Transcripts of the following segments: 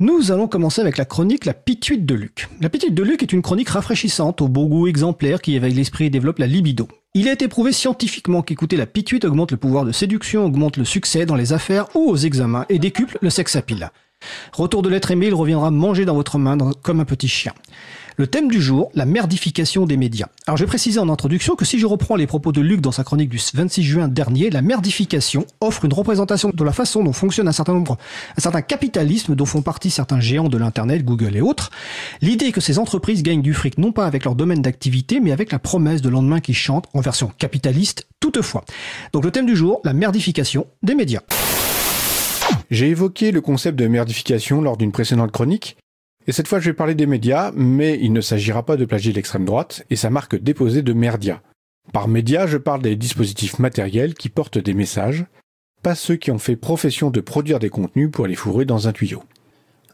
Nous allons commencer avec la chronique La Pituite de Luc. La Pituite de Luc est une chronique rafraîchissante, au beau goût exemplaire, qui éveille l'esprit et développe la libido. Il a été prouvé scientifiquement qu'écouter la pituite augmente le pouvoir de séduction, augmente le succès dans les affaires ou aux examens et décuple le sexe à. Retour de l'être aimé, il reviendra manger dans votre main comme un petit chien. Le thème du jour, la merdification des médias. Alors je vais préciser en introduction que si je reprends les propos de Luc dans sa chronique du 26 juin dernier, la merdification offre une représentation de la façon dont fonctionne un certain nombre, un certain capitalisme dont font partie certains géants de l'internet, Google et autres. L'idée que ces entreprises gagnent du fric non pas avec leur domaine d'activité, mais avec la promesse de lendemain qui chante en version capitaliste toutefois. Donc le thème du jour, la merdification des médias. J'ai évoqué le concept de merdification lors d'une précédente chronique, et cette fois je vais parler des médias, mais il ne s'agira pas de plagier l'extrême droite et sa marque déposée de Merdia. Par médias, je parle des dispositifs matériels qui portent des messages, pas ceux qui ont fait profession de produire des contenus pour les fourrer dans un tuyau.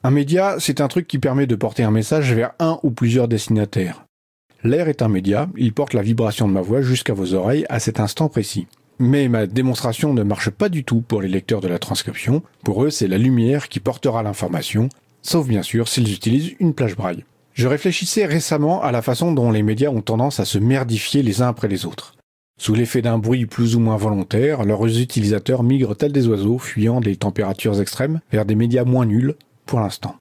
Un média, c'est un truc qui permet de porter un message vers un ou plusieurs destinataires. L'air est un média, il porte la vibration de ma voix jusqu'à vos oreilles à cet instant précis. Mais ma démonstration ne marche pas du tout pour les lecteurs de la transcription. Pour eux, c'est la lumière qui portera l'information, sauf bien sûr s'ils utilisent une plage braille. Je réfléchissais récemment à la façon dont les médias ont tendance à se merdifier les uns après les autres. Sous l'effet d'un bruit plus ou moins volontaire, leurs utilisateurs migrent tels des oiseaux fuyant des températures extrêmes vers des médias moins nuls, pour l'instant.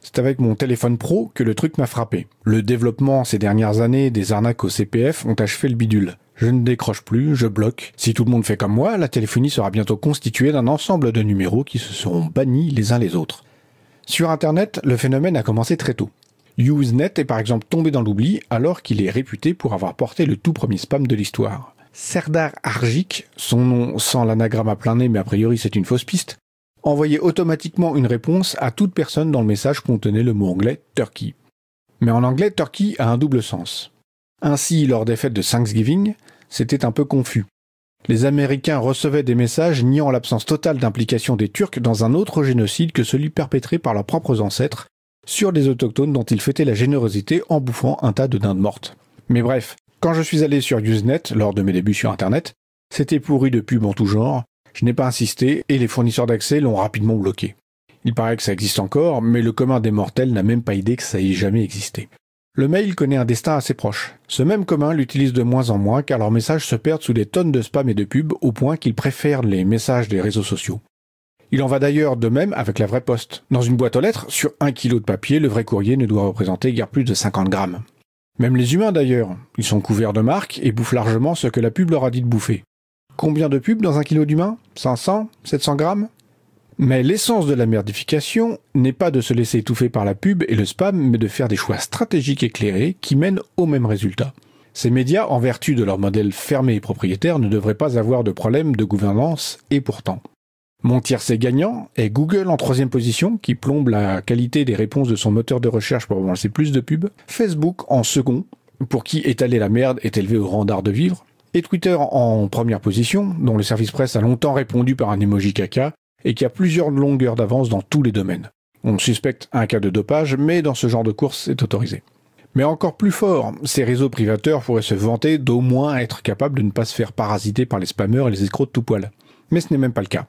C'est avec mon téléphone pro que le truc m'a frappé. Le développement ces dernières années des arnaques au CPF ont achevé le bidule. Je ne décroche plus, je bloque. Si tout le monde fait comme moi, la téléphonie sera bientôt constituée d'un ensemble de numéros qui se seront bannis les uns les autres. Sur Internet, le phénomène a commencé très tôt. Usenet est par exemple tombé dans l'oubli alors qu'il est réputé pour avoir porté le tout premier spam de l'histoire. Serdar Arjik, son nom sans l'anagramme à plein nez mais a priori c'est une fausse piste, envoyait automatiquement une réponse à toute personne dont le message contenait le mot anglais Turkey. Mais en anglais, Turkey a un double sens. Ainsi, lors des fêtes de Thanksgiving, c'était un peu confus. Les Américains recevaient des messages niant l'absence totale d'implication des Turcs dans un autre génocide que celui perpétré par leurs propres ancêtres sur les autochtones dont ils fêtaient la générosité en bouffant un tas de dindes mortes. Mais bref, quand je suis allé sur Usenet lors de mes débuts sur Internet, c'était pourri de pubs en tout genre, je n'ai pas insisté et les fournisseurs d'accès l'ont rapidement bloqué. Il paraît que ça existe encore, mais le commun des mortels n'a même pas idée que ça ait jamais existé. Le mail connaît un destin assez proche. Ce même commun l'utilise de moins en moins car leurs messages se perdent sous des tonnes de spam et de pubs au point qu'ils préfèrent les messages des réseaux sociaux. Il en va d'ailleurs de même avec la vraie poste. Dans une boîte aux lettres, sur un kilo de papier, le vrai courrier ne doit représenter guère plus de 50 grammes. Même les humains d'ailleurs, ils sont couverts de marques et bouffent largement ce que la pub leur a dit de bouffer. Combien de pubs dans un kilo d'humain 500 700 grammes? Mais l'essence de la merdification n'est pas de se laisser étouffer par la pub et le spam, mais de faire des choix stratégiques éclairés qui mènent au même résultat. Ces médias, en vertu de leur modèle fermé et propriétaire, ne devraient pas avoir de problème de gouvernance, et pourtant. Mon tiercé gagnant est Google en troisième position, qui plombe la qualité des réponses de son moteur de recherche pour lancer plus de pubs, Facebook en second, pour qui étaler la merde est élevé au rang d'art de vivre, et Twitter en première position, dont le service presse a longtemps répondu par un emoji caca, et qui a plusieurs longueurs d'avance dans tous les domaines. On suspecte un cas de dopage, mais dans ce genre de course, c'est autorisé. Mais encore plus fort, ces réseaux privateurs pourraient se vanter d'au moins être capables de ne pas se faire parasiter par les spammers et les escrocs de tout poil. Mais ce n'est même pas le cas.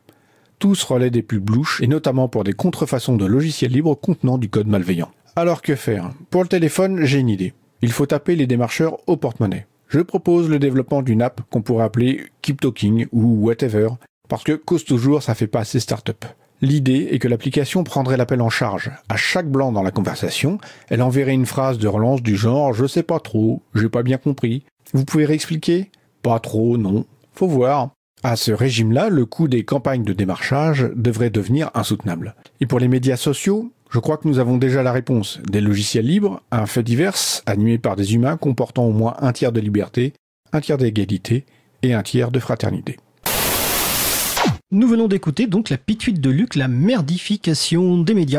Tous relaient des pubs louches, et notamment pour des contrefaçons de logiciels libres contenant du code malveillant. Alors que faire? Pour le téléphone, j'ai une idée. Il faut taper les démarcheurs au porte-monnaie. Je propose le développement d'une app qu'on pourrait appeler Keep Talking ou whatever, parce que cause toujours, ça fait pas assez start-up. L'idée est que l'application prendrait l'appel en charge. À chaque blanc dans la conversation, elle enverrait une phrase de relance du genre Je sais pas trop, j'ai pas bien compris. Vous pouvez réexpliquer? Pas trop, non. Faut voir. À ce régime-là, le coût des campagnes de démarchage devrait devenir insoutenable. Et pour les médias sociaux, je crois que nous avons déjà la réponse. Des logiciels libres, un fait divers, animé par des humains comportant au moins un tiers de liberté, un tiers d'égalité et un tiers de fraternité. Nous venons d'écouter donc la pituite de Luc, la merdification des médias.